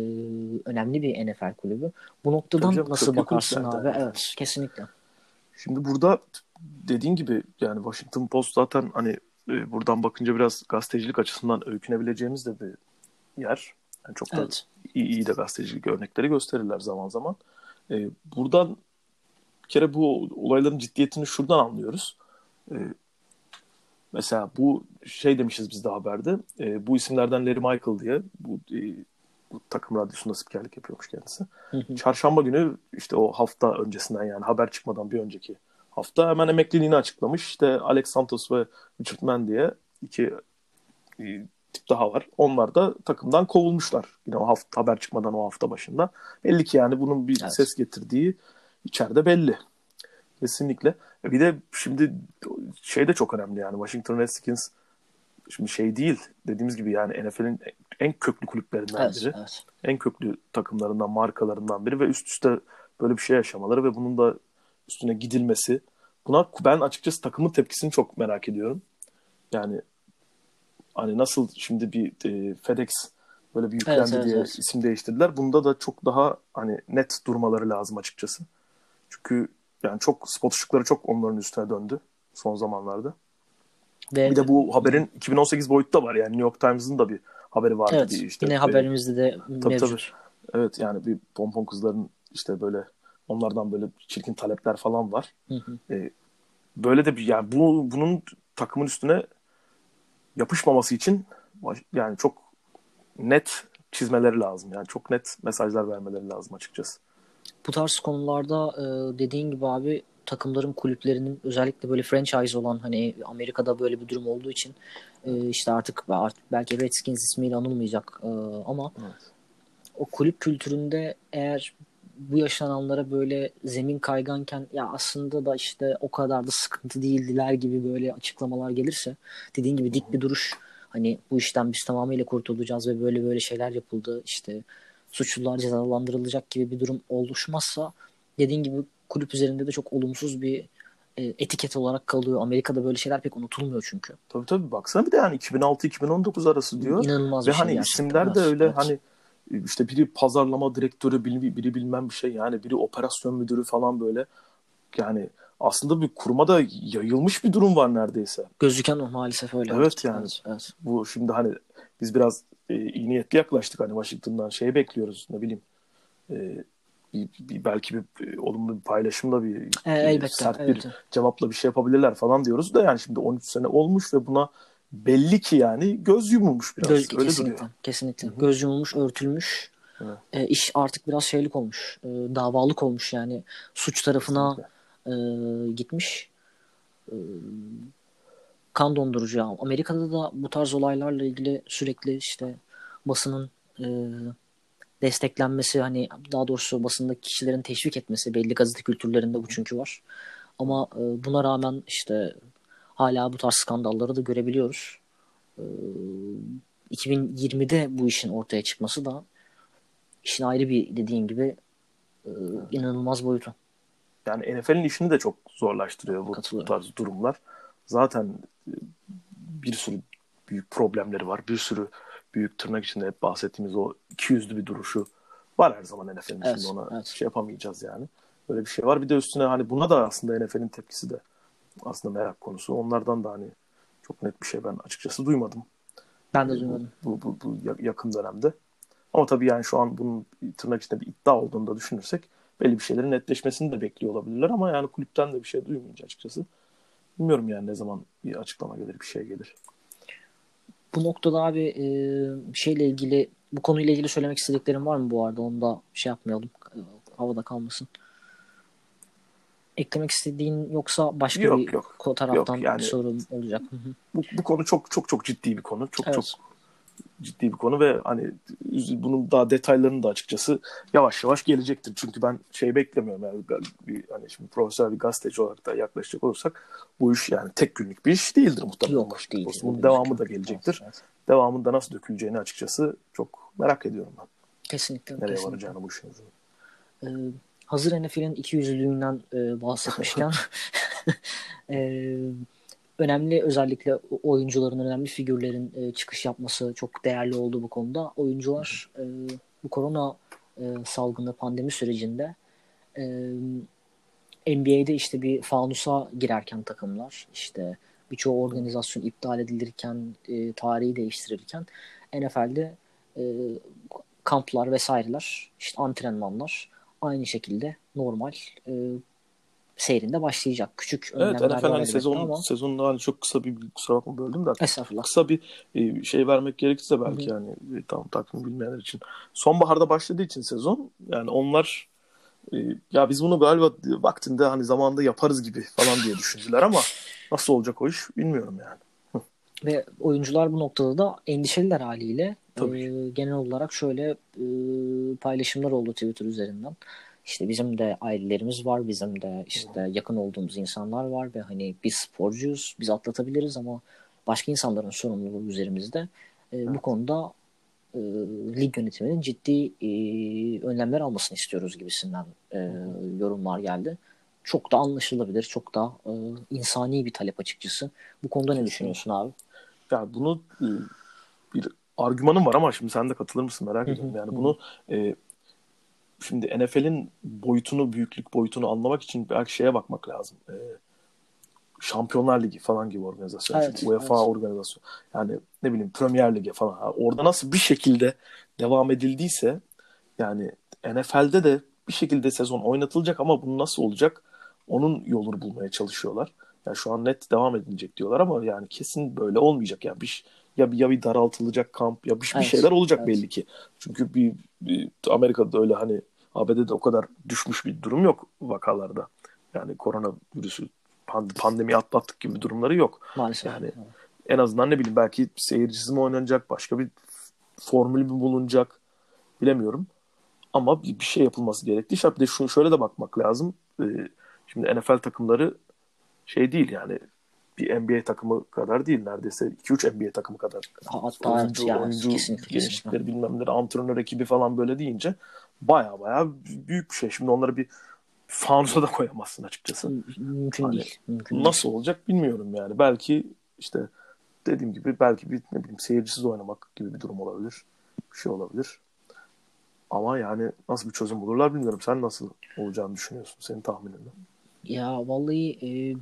önemli bir NFL kulübü. Bu noktadan canım, nasıl bakarsın abi? Evet, kesinlikle. Şimdi burada dediğin gibi yani Washington Post zaten hani e, buradan bakınca biraz gazetecilik açısından öykünebileceğimiz de bir yer. Yani çok da evet. iyi, iyi de gazetecilik örnekleri gösterirler zaman zaman. Ee, buradan bir kere bu olayların ciddiyetini şuradan anlıyoruz. Ee, mesela bu şey demişiz biz de haberde. E, bu isimlerden Larry Michael diye bu, e, bu takım radyosunda spikerlik yapıyormuş kendisi. Hı hı. Çarşamba günü işte o hafta öncesinden yani haber çıkmadan bir önceki hafta hemen emekliliğini açıklamış. İşte Alex Santos ve Richard Mann diye iki e, tip daha var. Onlar da takımdan kovulmuşlar. Yine o hafta haber çıkmadan o hafta başında. Belli ki yani bunun bir evet. ses getirdiği içeride belli. Kesinlikle. Bir de şimdi şey de çok önemli yani Washington Redskins şimdi şey değil dediğimiz gibi yani NFL'in en köklü kulüplerinden Evet, biri. evet. En köklü takımlarından, markalarından biri ve üst üste böyle bir şey yaşamaları ve bunun da üstüne gidilmesi. Buna ben açıkçası takımın tepkisini çok merak ediyorum. Yani hani nasıl şimdi bir e, FedEx böyle bir yüklendi Evet, evet, diye evet. isim değiştirdiler. Bunda da çok daha hani net durmaları lazım açıkçası. Çünkü yani çok spot ışıkları çok onların üstüne döndü son zamanlarda. Ve Bir de bu haberin 2018 boyutu da var yani New York Times'ın da bir haberi vardı. evet, bir işte, yine haberimizde de tabii. mevcut. Evet yani bir pompon kızların işte böyle onlardan böyle çirkin talepler falan var. Hı hı. Böyle de bir yani bu bunun takımın üstüne yapışmaması için yani çok net çizmeleri lazım. Yani çok net mesajlar vermeleri lazım açıkçası. Bu tarz konularda e, dediğin gibi abi takımların kulüplerinin özellikle böyle franchise olan hani Amerika'da böyle bir durum olduğu için e, işte artık artık belki Redskins ismiyle anılmayacak e, ama Evet. o kulüp kültüründe eğer bu yaşananlara böyle zemin kayganken ya aslında da işte o kadar da sıkıntı değildiler gibi böyle açıklamalar gelirse dediğin gibi dik bir duruş hani bu işten biz tamamıyla kurtulacağız ve böyle böyle şeyler yapıldı işte suçlular cezalandırılacak gibi bir durum oluşmazsa dediğin gibi kulüp üzerinde de çok olumsuz bir e, etiket olarak kalıyor. Amerika'da böyle şeyler pek unutulmuyor çünkü. Tabii tabii baksana bir de yani 2006-2019 arası diyor. İnanılmaz Ve bir şey hani isimler de öyle evet. hani işte biri pazarlama direktörü, biri, biri bilmem bir şey yani biri operasyon müdürü falan böyle. Yani aslında bir kuruma da yayılmış bir durum var neredeyse. gözüken o maalesef öyle. Evet yani. Evet, evet. Bu şimdi hani biz biraz e, iyi niyetli yaklaştık hani Washington'dan şey bekliyoruz ne bileyim. E, bir, bir- belki bir, e, olumlu bir paylaşımla bir, E, bir elbette. sert evet. bir cevapla bir şey yapabilirler falan diyoruz da yani şimdi 13 sene olmuş ve buna belli ki yani göz yumulmuş biraz. Göz, Öyle kesinlikle. duruyor. Kesinlikle. Göz yumulmuş, örtülmüş. E, iş artık biraz şeylik olmuş. E, davalık olmuş yani. Suç tarafına Kesinlikle. e, gitmiş. E, kan dondurucu. ya. Amerika'da da bu tarz olaylarla ilgili sürekli işte basının e, desteklenmesi hani daha doğrusu basındaki kişilerin teşvik etmesi belli gazete kültürlerinde bu çünkü var. Ama e, buna rağmen işte hala bu tarz skandalları da görebiliyoruz. E, 2020'de bu işin ortaya çıkması da işin ayrı bir dediğin gibi e, inanılmaz boyutu. Yani NFL'in işini de çok zorlaştırıyor bu Katılıyorum. tarz durumlar. Zaten e, bir sürü büyük problemleri var. Bir sürü büyük tırnak içinde hep bahsettiğimiz o iki yüzlü bir duruşu var her zaman NFL'in Evet, içinde. Ona evet. şey yapamayacağız yani. Böyle bir şey var. Bir de üstüne hani buna da aslında NFL'in tepkisi de aslında merak konusu. Onlardan da hani çok net bir şey ben açıkçası duymadım. Ben de Bu, duymadım. bu, bu, bu ya- yakın dönemde. Ama tabii yani şu an bunun tırnak içinde bir iddia olduğunu da düşünürsek belli bir şeylerin netleşmesini de bekliyor olabilirler ama yani kulüpten de bir şey duymayınca açıkçası bilmiyorum yani ne zaman bir açıklama gelir bir şey gelir. Bu noktada abi e, şeyle ilgili bu konuyla ilgili söylemek istediklerim var mı bu arada? Onu da şey yapmayalım. e, havada kalmasın. Eklemek istediğin yoksa başka Yok, bir yok. taraftan Yok, yani- bir sorum olacak. Bu, bu konu çok çok çok ciddi bir konu. Çok Evet. çok ciddi bir konu ve hani bunun daha detaylarını da açıkçası yavaş yavaş gelecektir. Çünkü ben şey beklemiyorum yani bir, hani şimdi profesyonel bir gazeteci olarak da yaklaşacak olursak bu iş yani tek günlük bir iş değildir muhtemelen. Yok değil. Bunun devamı da gelecektir. Evet, Devamında nasıl döküleceğini açıkçası çok merak ediyorum ben. Kesinlikle. Nereye kesinlikle. varacağını bu işin. Ee, hazır NFL'in iki yüzlülüğünden e, bahsetmişken e, önemli özellikle oyuncuların önemli figürlerin e, çıkış yapması çok değerli oldu bu konuda. Oyuncular e, bu korona e, salgını pandemi sürecinde e, NBA'de işte bir fanusa girerken takımlar işte birçoğu organizasyon iptal edilirken e, tarihi değiştirirken NFL'de e, kamplar vesaireler işte antrenmanlar aynı şekilde normal e, seyrinde başlayacak. Küçük Evet önlemler NFL var hani sezon, ama sezonda hani çok kısa bir kusura bakma böldüm de estağfurullah. kısa bir e, şey vermek gerekirse belki yani e, tam takvim bilmeyenler için. Sonbaharda başladığı için sezon yani onlar e, ya biz bunu galiba vaktinde hani zamanında yaparız gibi falan diye düşündüler ama nasıl olacak o iş bilmiyorum yani. Ve oyuncular bu noktada da endişeliler haliyle. Tabii. Ee, genel olarak şöyle e, paylaşımlar oldu Twitter üzerinden. işte bizim de ailelerimiz var, bizim de işte yakın olduğumuz insanlar var ve hani biz sporcuyuz, biz atlatabiliriz ama başka insanların sorumluluğu üzerimizde. E, Bu konuda e, lig yönetiminin ciddi e, önlemler almasını istiyoruz gibisinden e, yorumlar geldi. Çok da anlaşılabilir, çok da e, insani bir talep açıkçası. Bu konuda ne düşünüyorsun abi? Ya bunu e, bir argümanım var ama şimdi sen de katılır mısın merak ediyorum. Yani bunu e, şimdi NFL'in boyutunu, büyüklük boyutunu anlamak için belki şeye bakmak lazım. E, Şampiyonlar Ligi falan gibi organizasyon. Evet, UEFA evet. organizasyon. Yani ne bileyim Premier Ligi falan. Ha, Orada nasıl bir şekilde devam edildiyse yani NFL'de de bir şekilde sezon oynatılacak ama bu nasıl olacak? Onun yolunu bulmaya çalışıyorlar. Yani şu an net devam edilecek diyorlar ama yani kesin böyle olmayacak. Yani bir ya bir ya bir daraltılacak kamp ya bir, bir Evet, şeyler olacak evet. belli ki. Çünkü bir, bir Amerika'da öyle hani ABD'de o kadar düşmüş bir durum yok vakalarda. Yani korona virüsü pand- pandemi atlattık gibi durumları yok. Maalesef. Yani en azından ne bileyim belki seyircisiz mi oynanacak başka bir formülü mü bulunacak bilemiyorum. Ama bir, bir şey yapılması gerekli. İşte bir de şunu şöyle de bakmak lazım. Ee, şimdi NFL takımları şey değil yani bir NBA takımı kadar değil neredeyse 2-3 NBA takımı kadar. Hatta oyuncu, yani oyuncu kesinlikle, bilmem neleri, antrenör ekibi falan böyle deyince baya baya büyük bir şey. Şimdi onları bir fanusa da koyamazsın açıkçası. Mümkün Hani değil. Mümkün değil. Nasıl olacak bilmiyorum yani. Belki işte dediğim gibi belki bir ne bileyim seyircisiz oynamak gibi bir durum olabilir. Bir şey olabilir. Ama yani nasıl bir çözüm bulurlar bilmiyorum. Sen nasıl olacağını düşünüyorsun? Senin tahminin ne? Ya vallahi e,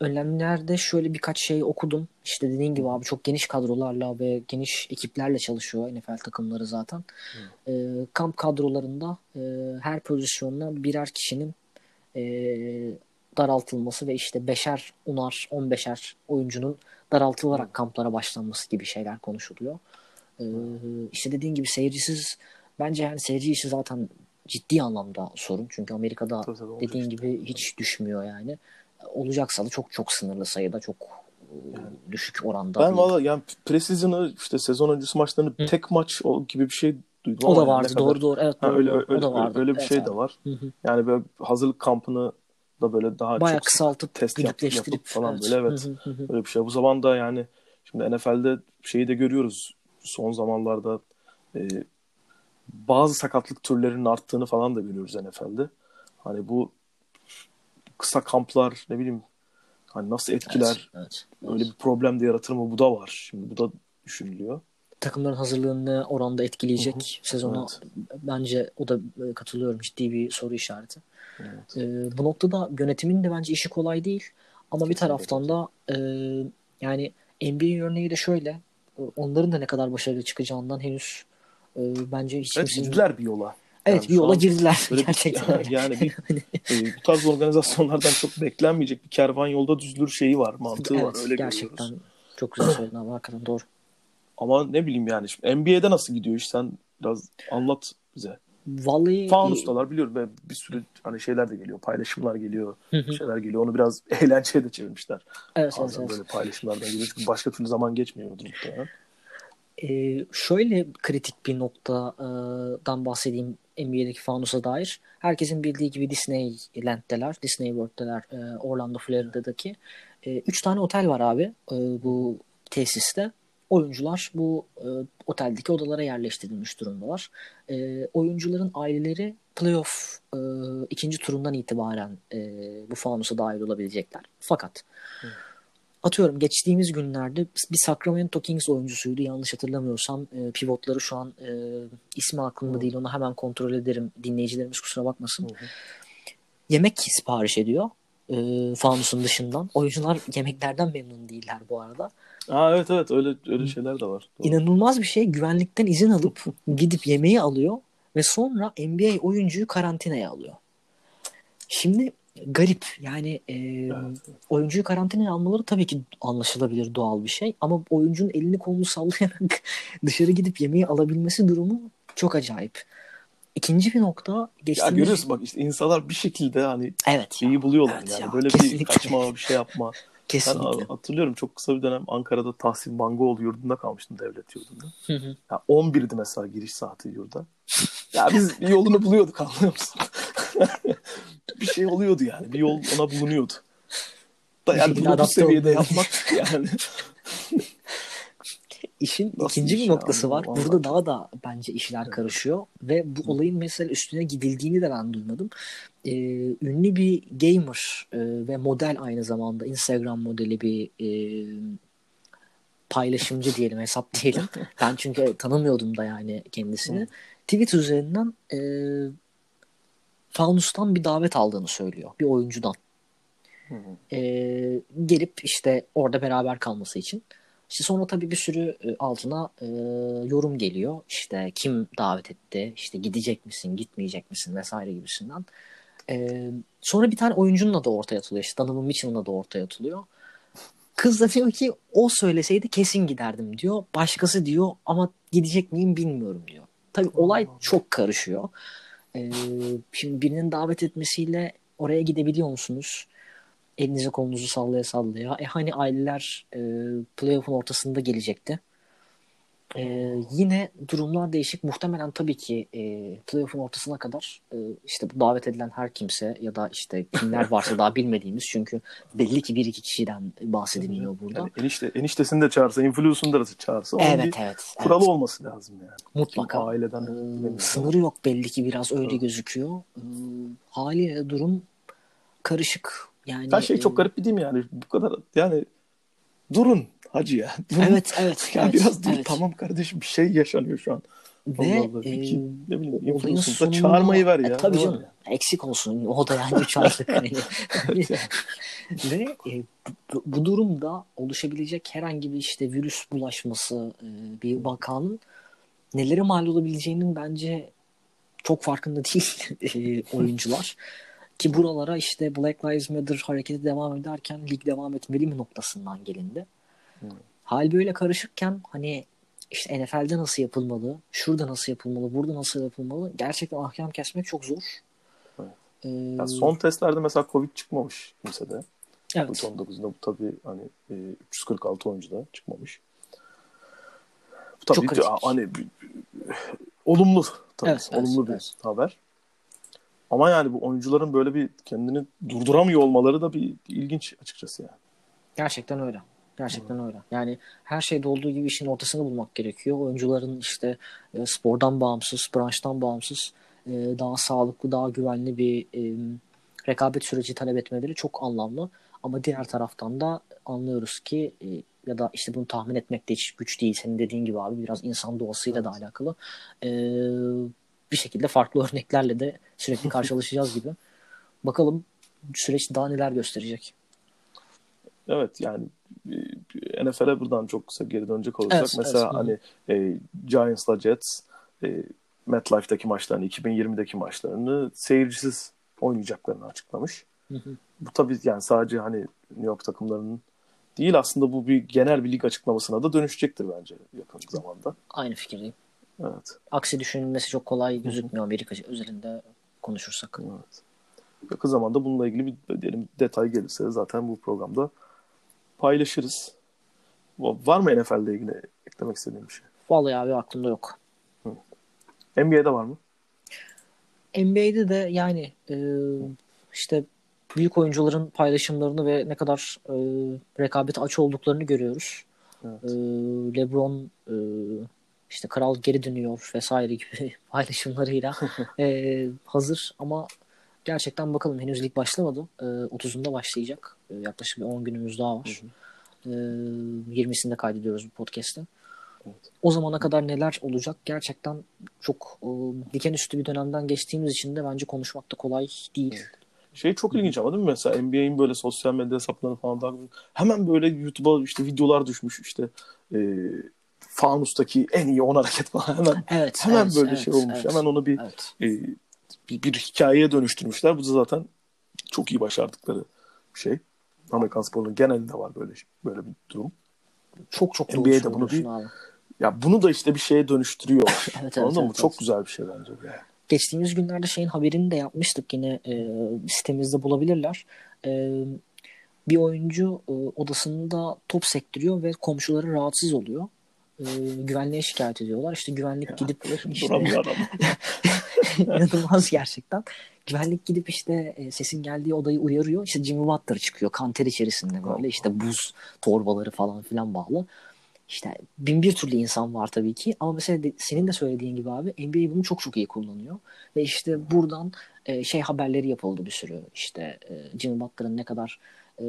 önlemlerde şöyle birkaç şey okudum. İşte dediğin gibi abi çok geniş kadrolarla ve geniş ekiplerle çalışıyor NFL takımları zaten. E, kamp kadrolarında e, her pozisyonuna birer kişinin e, daraltılması ve işte beşer, unar, on beşer oyuncunun daraltılarak kamplara başlanması gibi şeyler konuşuluyor. E, işte dediğin gibi seyircisiz bence yani seyirci işi zaten ciddi anlamda sorun. Çünkü Amerika'da Tabii tabii, dediğin işte. gibi hiç düşmüyor yani. Olacaksa da çok çok sınırlı sayıda çok e, düşük oranda. Ben valla yani preseason'ı işte sezon öncesi maçlarını Hı. tek maç gibi bir şey duydum o da yani vardı kadar- doğru doğru evet Ha, doğru, öyle, doğru. öyle, o da vardı. öyle bir Evet şey abi. de var. Hı hı. Yani böyle hazırlık kampını da böyle daha Bayağı çok kısaltıp test yap, güdükleştirip yapıp falan evet. böyle evet. Hı hı hı hı. Böyle bir şey. Bu zaman da yani şimdi NFL'de şeyi de görüyoruz. Son zamanlarda e, bazı sakatlık türlerinin arttığını falan da görüyoruz NFL'de. Hani bu kısa kamplar ne bileyim hani nasıl etkiler Evet, evet. öyle bir problem de yaratır mı bu da var. Şimdi bu da düşünülüyor. Takımların hazırlığını oranda etkileyecek sezona Evet. bence o da e, katılıyorum ciddi bir soru işareti. Evet. E, bu noktada yönetimin de bence işi kolay değil. Ama bir taraftan da e, yani NBA örneği de şöyle. e, Onların da ne kadar başarılı çıkacağından henüz e, bence hiç Evet, kimsenin... bir yola. Evet Yani bir yola an girdiler Böyle bir- gerçekten. öyle. yani bir, e, bu tarz organizasyonlardan çok beklenmeyecek bir kervan yolda düzülür şeyi var, mantığı var. evet Öyle gerçekten görüyoruz. çok güzel söyledin abi hakikaten doğru. Ama ne bileyim yani şimdi NBA'de nasıl gidiyor iş sen biraz anlat bize. Vallahi Fanustalar biliyorum ve bir sürü hani şeyler de geliyor, paylaşımlar geliyor, Hı hı. şeyler geliyor. Onu biraz eğlenceye de çevirmişler. evet, evet, Bazen evet. böyle paylaşımlardan geliyor. Çünkü başka türlü zaman geçmiyordu muhtemelen. Ee, şöyle kritik bir noktadan bahsedeyim NBA'deki fanusa dair. Herkesin bildiği gibi Disneyland'deler, Disney World'deler, e, Orlando, Florida'daki. E, üç tane otel var abi e, bu tesiste. Oyuncular bu e, oteldeki odalara yerleştirilmiş durumdalar. E, oyuncuların aileleri playoff e, ikinci turundan itibaren e, bu fanusa dahil olabilecekler. Fakat atıyorum geçtiğimiz günlerde bir Sacramento Kings oyuncusuydu yanlış hatırlamıyorsam e, pivotları şu an e, ismi aklımda Hı. değil onu hemen kontrol ederim dinleyicilerimiz kusura bakmasın. Hı. Yemek sipariş ediyor e, fanusun dışından. Oyuncular yemeklerden memnun değiller bu arada. Aa evet evet öyle öyle şeyler de var. Doğru. İnanılmaz bir şey güvenlikten izin alıp gidip yemeği alıyor ve sonra NBA oyuncuyu karantinaya alıyor. Şimdi garip yani e, Evet. oyuncuyu karantinaya almaları tabii ki anlaşılabilir doğal bir şey ama oyuncunun elini kolunu sallayarak dışarı gidip yemeği alabilmesi durumu çok acayip. İkinci bir nokta Ya geçtiğimiz... görüyorsun bak işte insanlar bir şekilde hani Evet ya, şeyi buluyorlar Evet yani. ya, Böyle kesinlikle. bir kaçma bir şey yapma. Ben kesinlikle. hatırlıyorum çok kısa bir dönem Ankara'da Tahsin Bangoğlu yurdunda kalmıştım devlet yurdunda. Hı hı. Ya 11'di mesela giriş saati yurda. Ya biz bir yolunu buluyorduk anlıyor musun? bir şey oluyordu yani. Bir yol ona bulunuyordu. Da yani bunu bu seviyede oldu. yapmak yani. İşin Nasıl ikinci bir noktası var. Vallahi. Burada daha da bence işler karışıyor ve bu olayın mesela üstüne gidildiğini de ben duymadım. Ee, ünlü bir gamer e, ve model aynı zamanda Instagram modeli bir e, paylaşımcı diyelim, hesap diyelim. Ben çünkü tanımıyordum da yani kendisini. Twitter üzerinden e, Fanus'tan bir davet aldığını söylüyor. Bir oyuncudan. E, gelip işte orada beraber kalması için. İşte sonra tabii bir sürü e, altına e, yorum geliyor. İşte kim davet etti, işte gidecek misin, gitmeyecek misin vesaire gibisinden. E, sonra bir tane oyuncunun adı ortaya atılıyor. İşte Donovan Mitchell'ın adı ortaya atılıyor. Kız da diyor ki o söyleseydi kesin giderdim diyor. Başkası diyor ama gidecek miyim bilmiyorum diyor. Tabii olay çok karışıyor. E, şimdi birinin davet etmesiyle oraya gidebiliyor musunuz? elinize kolunuzu sallaya sallaya. E hani aileler e, playoff'un ortasında gelecekti. E, yine durumlar değişik. Muhtemelen tabii ki e, playoff'un ortasına kadar e, işte bu davet edilen her kimse ya da işte kimler varsa daha bilmediğimiz çünkü belli ki bir iki kişiden bahsediliyor burada. Yani enişte, eniştesini de çağırsa, influencer'ını da çağırsa onun evet bir evet. kuralı evet. olması lazım yani. Mutlaka. Kim aileden Ee, sınırı yok belli ki biraz öyle Evet. gözüküyor. Ee, haliyle durum karışık. Yani Her şey e, çok garip bir değil mi yani? Bu kadar yani durun hacı ya. Evet evet. Ya evet, biraz dur evet. tamam kardeşim bir şey yaşanıyor şu an. Ve Allah Allah. e, ne bileyim olayın influencer'da sonunda- çağırmayı ver ya. E, tabii canım. Eksik olsun. O da yani 3 aylık. hani. Ve e, bu, bu durumda oluşabilecek herhangi bir işte virüs bulaşması, e, bir vakanın nelere mal olabileceğinin bence çok farkında değil e, oyuncular. Ki buralara işte Black Lives Matter hareketi devam ederken lig devam etmeli mi noktasından gelindi. Hal böyle karışıkken hani işte NFL'de nasıl yapılmalı, şurada nasıl yapılmalı, burada nasıl yapılmalı gerçekten ahkam kesmek çok zor. Evet. Ee, son testlerde mesela Covid çıkmamış kimsede. evet. Covid-19'da bu tabii hani e, 346 oyuncuda çıkmamış. Bu tabii Çok ya, hani olumlu tabii. Evet, evet, olumlu bir evet. haber. Ama yani bu oyuncuların böyle bir kendini durduramıyor olmaları da bir ilginç açıkçası yani. Gerçekten öyle. Gerçekten öyle. Yani her şeyde olduğu gibi işin ortasını bulmak gerekiyor. Oyuncuların işte e, spordan bağımsız, branştan bağımsız e, daha sağlıklı, daha güvenli bir e, rekabet süreci talep etmeleri çok anlamlı. Ama diğer taraftan da anlıyoruz ki e, ya da işte bunu tahmin etmek de hiç güç değil. Senin dediğin gibi abi biraz insan doğasıyla da alakalı. E, bir şekilde farklı örneklerle de sürekli karşılaşacağız gibi. Bakalım süreç daha neler gösterecek. Evet yani e, NFL'e buradan çok kısa geri dönecek olursak Evet, mesela evet. hani e, Giants'la Jets e, MetLife'daki maçlarını 2020'deki maçlarını seyircisiz oynayacaklarını açıklamış. Hı hı. Bu tabii yani sadece hani New York takımlarının değil aslında bu bir genel bir lig açıklamasına da dönüşecektir bence yakın zamanda. Aynı fikirdeyim. Evet. Aksi düşünülmesi çok kolay gözükmüyor Amerika özelinde konuşursak. Evet. Yakın zamanda bununla ilgili bir diyelim detay gelirse zaten bu programda paylaşırız. Var mı NFL'de ilgili eklemek istediğim bir şey? Vallahi abi aklımda yok. NBA'de var mı? NBA'de de yani e, işte büyük oyuncuların paylaşımlarını ve ne kadar e, rekabete aç olduklarını görüyoruz. Evet. E, LeBron e, işte kral geri dönüyor vesaire gibi paylaşımlarıyla e, hazır ama gerçekten bakalım henüz lig başlamadı. E, 30'unda başlayacak. E, yaklaşık bir 10 günümüz daha var. E, 20'sinde kaydediyoruz bu podcast'te. Evet. O zamana kadar neler olacak gerçekten çok e, diken üstü bir dönemden geçtiğimiz için de bence konuşmak da kolay değil. Şey çok ilginç ama değil mi? Mesela NBA'in böyle sosyal medya hesapları falan daha hemen böyle YouTube'a işte videolar düşmüş işte e, fanustaki en iyi 10 hareket falan hemen Evet. hemen evet, böyle evet, şey olmuş. evet. Hemen onu bir, Evet. e, bir bir hikayeye dönüştürmüşler. Bu da zaten çok iyi başardıkları bir şey. Amerikan sporunun genelinde var böyle böyle bir durum. Çok çok NBA'de bunu bir- abi. Ya bunu da işte bir şeye dönüştürüyor. Evet, evet, Anladın mı? evet, Çok evet. güzel bir şey bence. bu. Geçtiğimiz günlerde şeyin haberini de yapmıştık yine e, sitemizde bulabilirler. E, bir oyuncu e, odasında top sektiriyor ve komşuları rahatsız oluyor. E, güvenliğe şikayet ediyorlar. İşte güvenlik gidip işte. İnanılmaz gerçekten. Güvenlik gidip işte e, sesin geldiği odayı uyarıyor. İşte Jimmy Butler çıkıyor kanter içerisinde böyle işte buz torbaları falan filan bağlı. İşte bin bir türlü insan var tabii ki ama mesela de, senin de söylediğin gibi abi NBA bunu çok çok iyi kullanıyor. Ve işte buradan e, şey haberleri yapıldı bir sürü. İşte e, Jimmy Butler'ın ne kadar e,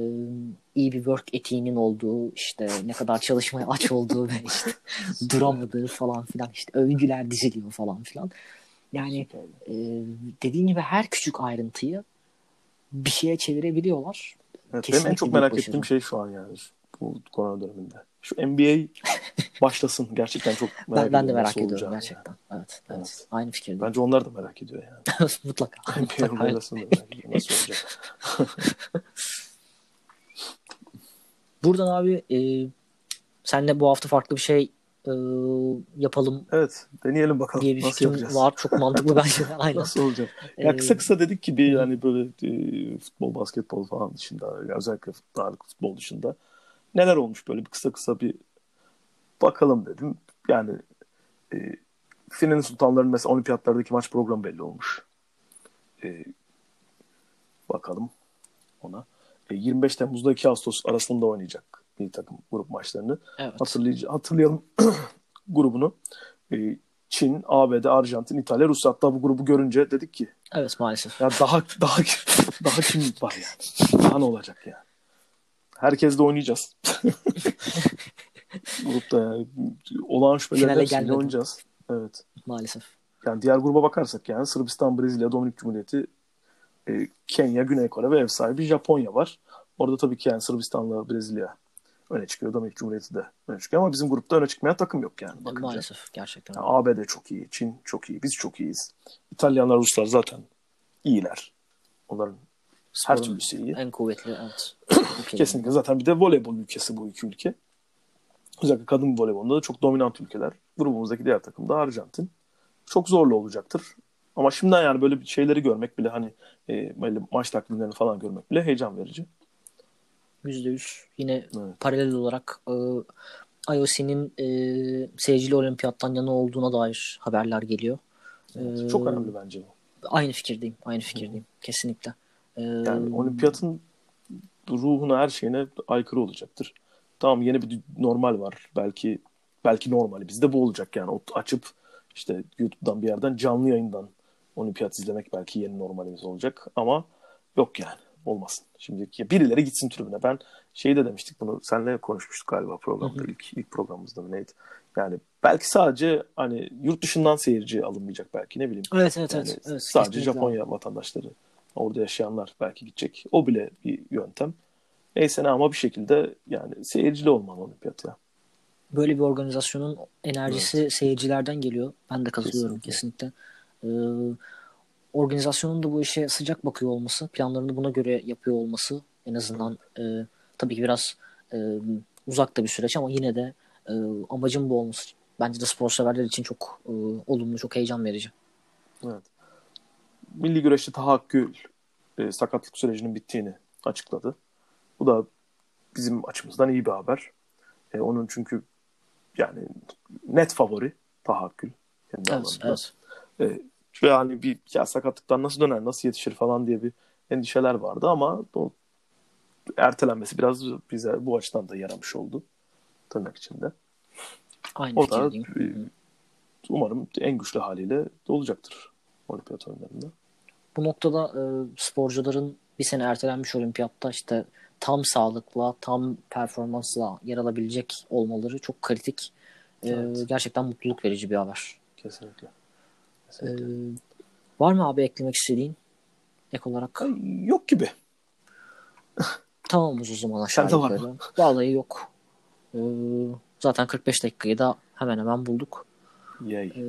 iyi bir work etiğinin olduğu işte ne kadar çalışmaya aç olduğu ve işte duramadığı falan filan işte övgüler diziliyor falan filan. Yani e, dediğin gibi her küçük ayrıntıyı bir şeye çevirebiliyorlar. Evet, benim en çok merak başarı. ettiğim şey şu an yani bu korona döneminde. Şu NBA başlasın. Gerçekten çok merak ben, ben de merak ediyorum gerçekten. Yani. Evet, evet. evet. Aynı fikirdeyim. Bence onlar da merak ediyor yani. mutlaka. NBA başlasın da merak ediyor. Nasıl olacak? Buradan abi e, senle bu hafta farklı bir şey e, yapalım. Evet deneyelim bakalım diye bir nasıl fikrim yapacağız. var. Çok mantıklı bence. Aynen. nasıl olacak? Ya kısa kısa dedik ki bir hani böyle e, futbol, basketbol falan dışında özellikle ağırlık futbol dışında neler olmuş böyle bir kısa kısa bir bakalım dedim. Yani e, Finenin Sultanların mesela olimpiyatlardaki maç programı belli olmuş. E, bakalım ona. 25 e, Temmuz'da 2 Ağustos arasında oynayacak bir takım grup maçlarını. Evet. Hatırlayıcı, hatırlayalım grubunu. E, Çin, ABD, Arjantin, İtalya, Rusya. Hatta bu grubu görünce dedik ki Evet maalesef. Ya daha daha daha kim var yani? Daha ne olacak yani? Herkes de oynayacağız. Grupta yani olağan şüphelerle hepsini oynayacağız. Evet. Maalesef. Yani diğer gruba bakarsak yani Sırbistan, Brezilya, Dominik Cumhuriyeti, e, Kenya, Güney Kore ve ev sahibi Japonya var. Orada tabii ki yani Sırbistan'la Brezilya öne çıkıyor. Dominik Cumhuriyeti de öne çıkıyor ama bizim grupta öne çıkmayan takım yok yani. Bakınca. Maalesef gerçekten. Yani ABD çok iyi, Çin çok iyi, biz çok iyiyiz. İtalyanlar, Ruslar zaten iyiler. Onların Sporun her türlüsü iyi. En kuvvetli evet. Kesinlikle zaten bir de voleybol ülkesi bu iki ülke. Özellikle kadın voleybolunda da çok dominant ülkeler. Grubumuzdaki diğer takım da Arjantin. Çok zorlu olacaktır. Ama şimdiden yani böyle bir şeyleri görmek bile hani e, böyle maç takvimlerini falan görmek bile heyecan verici. Yüzde yüz. Yine evet. paralel olarak e, IOC'nin e, seyircili olimpiyattan yana olduğuna dair haberler geliyor. Evet, ee, çok önemli bence bu. Aynı fikirdeyim. Aynı fikirdeyim. Hı. Kesinlikle. Ee, yani olimpiyatın ruhuna her şeyine aykırı olacaktır. Tamam yeni bir normal var. Belki belki normali bizde bu olacak yani. Açıp işte YouTube'dan bir yerden canlı yayından olimpiyat izlemek belki yeni normalimiz olacak ama yok yani olmasın. Şimdi birileri gitsin tribüne. Ben şeyi de demiştik bunu senle konuşmuştuk galiba programda ilk ilk programımızda mı neydi? Yani belki sadece hani yurt dışından seyirci alınmayacak belki ne bileyim. Evet evet yani evet. evet sadece Japonya abi. vatandaşları orada yaşayanlar belki gidecek. O bile bir yöntem. Neyse ne ama bir şekilde yani seyircili olmalı olimpiyat ya. Böyle bir organizasyonun enerjisi evet. seyircilerden geliyor. Ben de katılıyorum kesinlikle. kesinlikle. Ee, organizasyonun da bu işe sıcak bakıyor olması, planlarını buna göre yapıyor olması en azından e, tabii ki biraz e, uzak da bir süreç ama yine de e, amacım bu olması. Bence de spor severler için çok e, olumlu, çok heyecan verici. Evet. Milli güreşte tahakkül e, sakatlık sürecinin bittiğini açıkladı. Bu da bizim açımızdan iyi bir haber. E, onun çünkü yani net favori tahakkül. Evet, evet. E, ve hani bir ya sakatlıktan nasıl döner, nasıl yetişir falan diye bir endişeler vardı ama o ertelenmesi biraz bize bu açıdan da yaramış oldu tırnak içinde. Aynı o da umarım en güçlü haliyle olacaktır olimpiyat oyunlarında. Bu noktada e, sporcuların bir sene ertelenmiş olimpiyatta işte tam sağlıkla, tam performansla yer alabilecek olmaları çok kritik. E, evet. Gerçekten mutluluk verici bir haber. Kesinlikle. Ee, var mı abi eklemek istediğin ek olarak? Yok gibi. Tamamız o zaman aşağı yukarı. Vallahi yok. Ee, zaten 45 dakikayı da hemen hemen bulduk. Yay. Ee,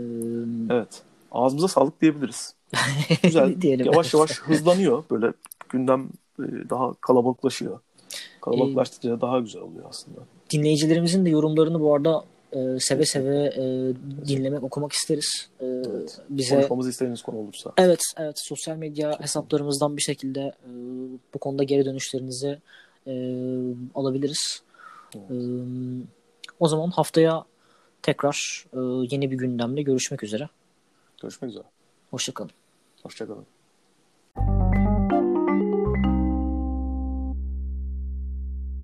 evet. Ağzımıza sağlık diyebiliriz. Güzel. Diyelim. Yavaş yavaş hızlanıyor. Böyle gündem e, daha kalabalıklaşıyor. Kalabalıklaştıkça ee, daha güzel oluyor aslında. Dinleyicilerimizin de yorumlarını bu arada e, seve seve e, dinlemek, okumak isteriz. E, evet. Bize konuşmamızı istediğiniz konu olursa. Evet, evet. Sosyal medya hesaplarımızdan bir şekilde e, bu konuda geri dönüşlerinizi e, alabiliriz. Evet. E, o zaman haftaya tekrar e, yeni bir gündemle görüşmek üzere. Görüşmek üzere. Hoşçakalın. Hoşçakalın.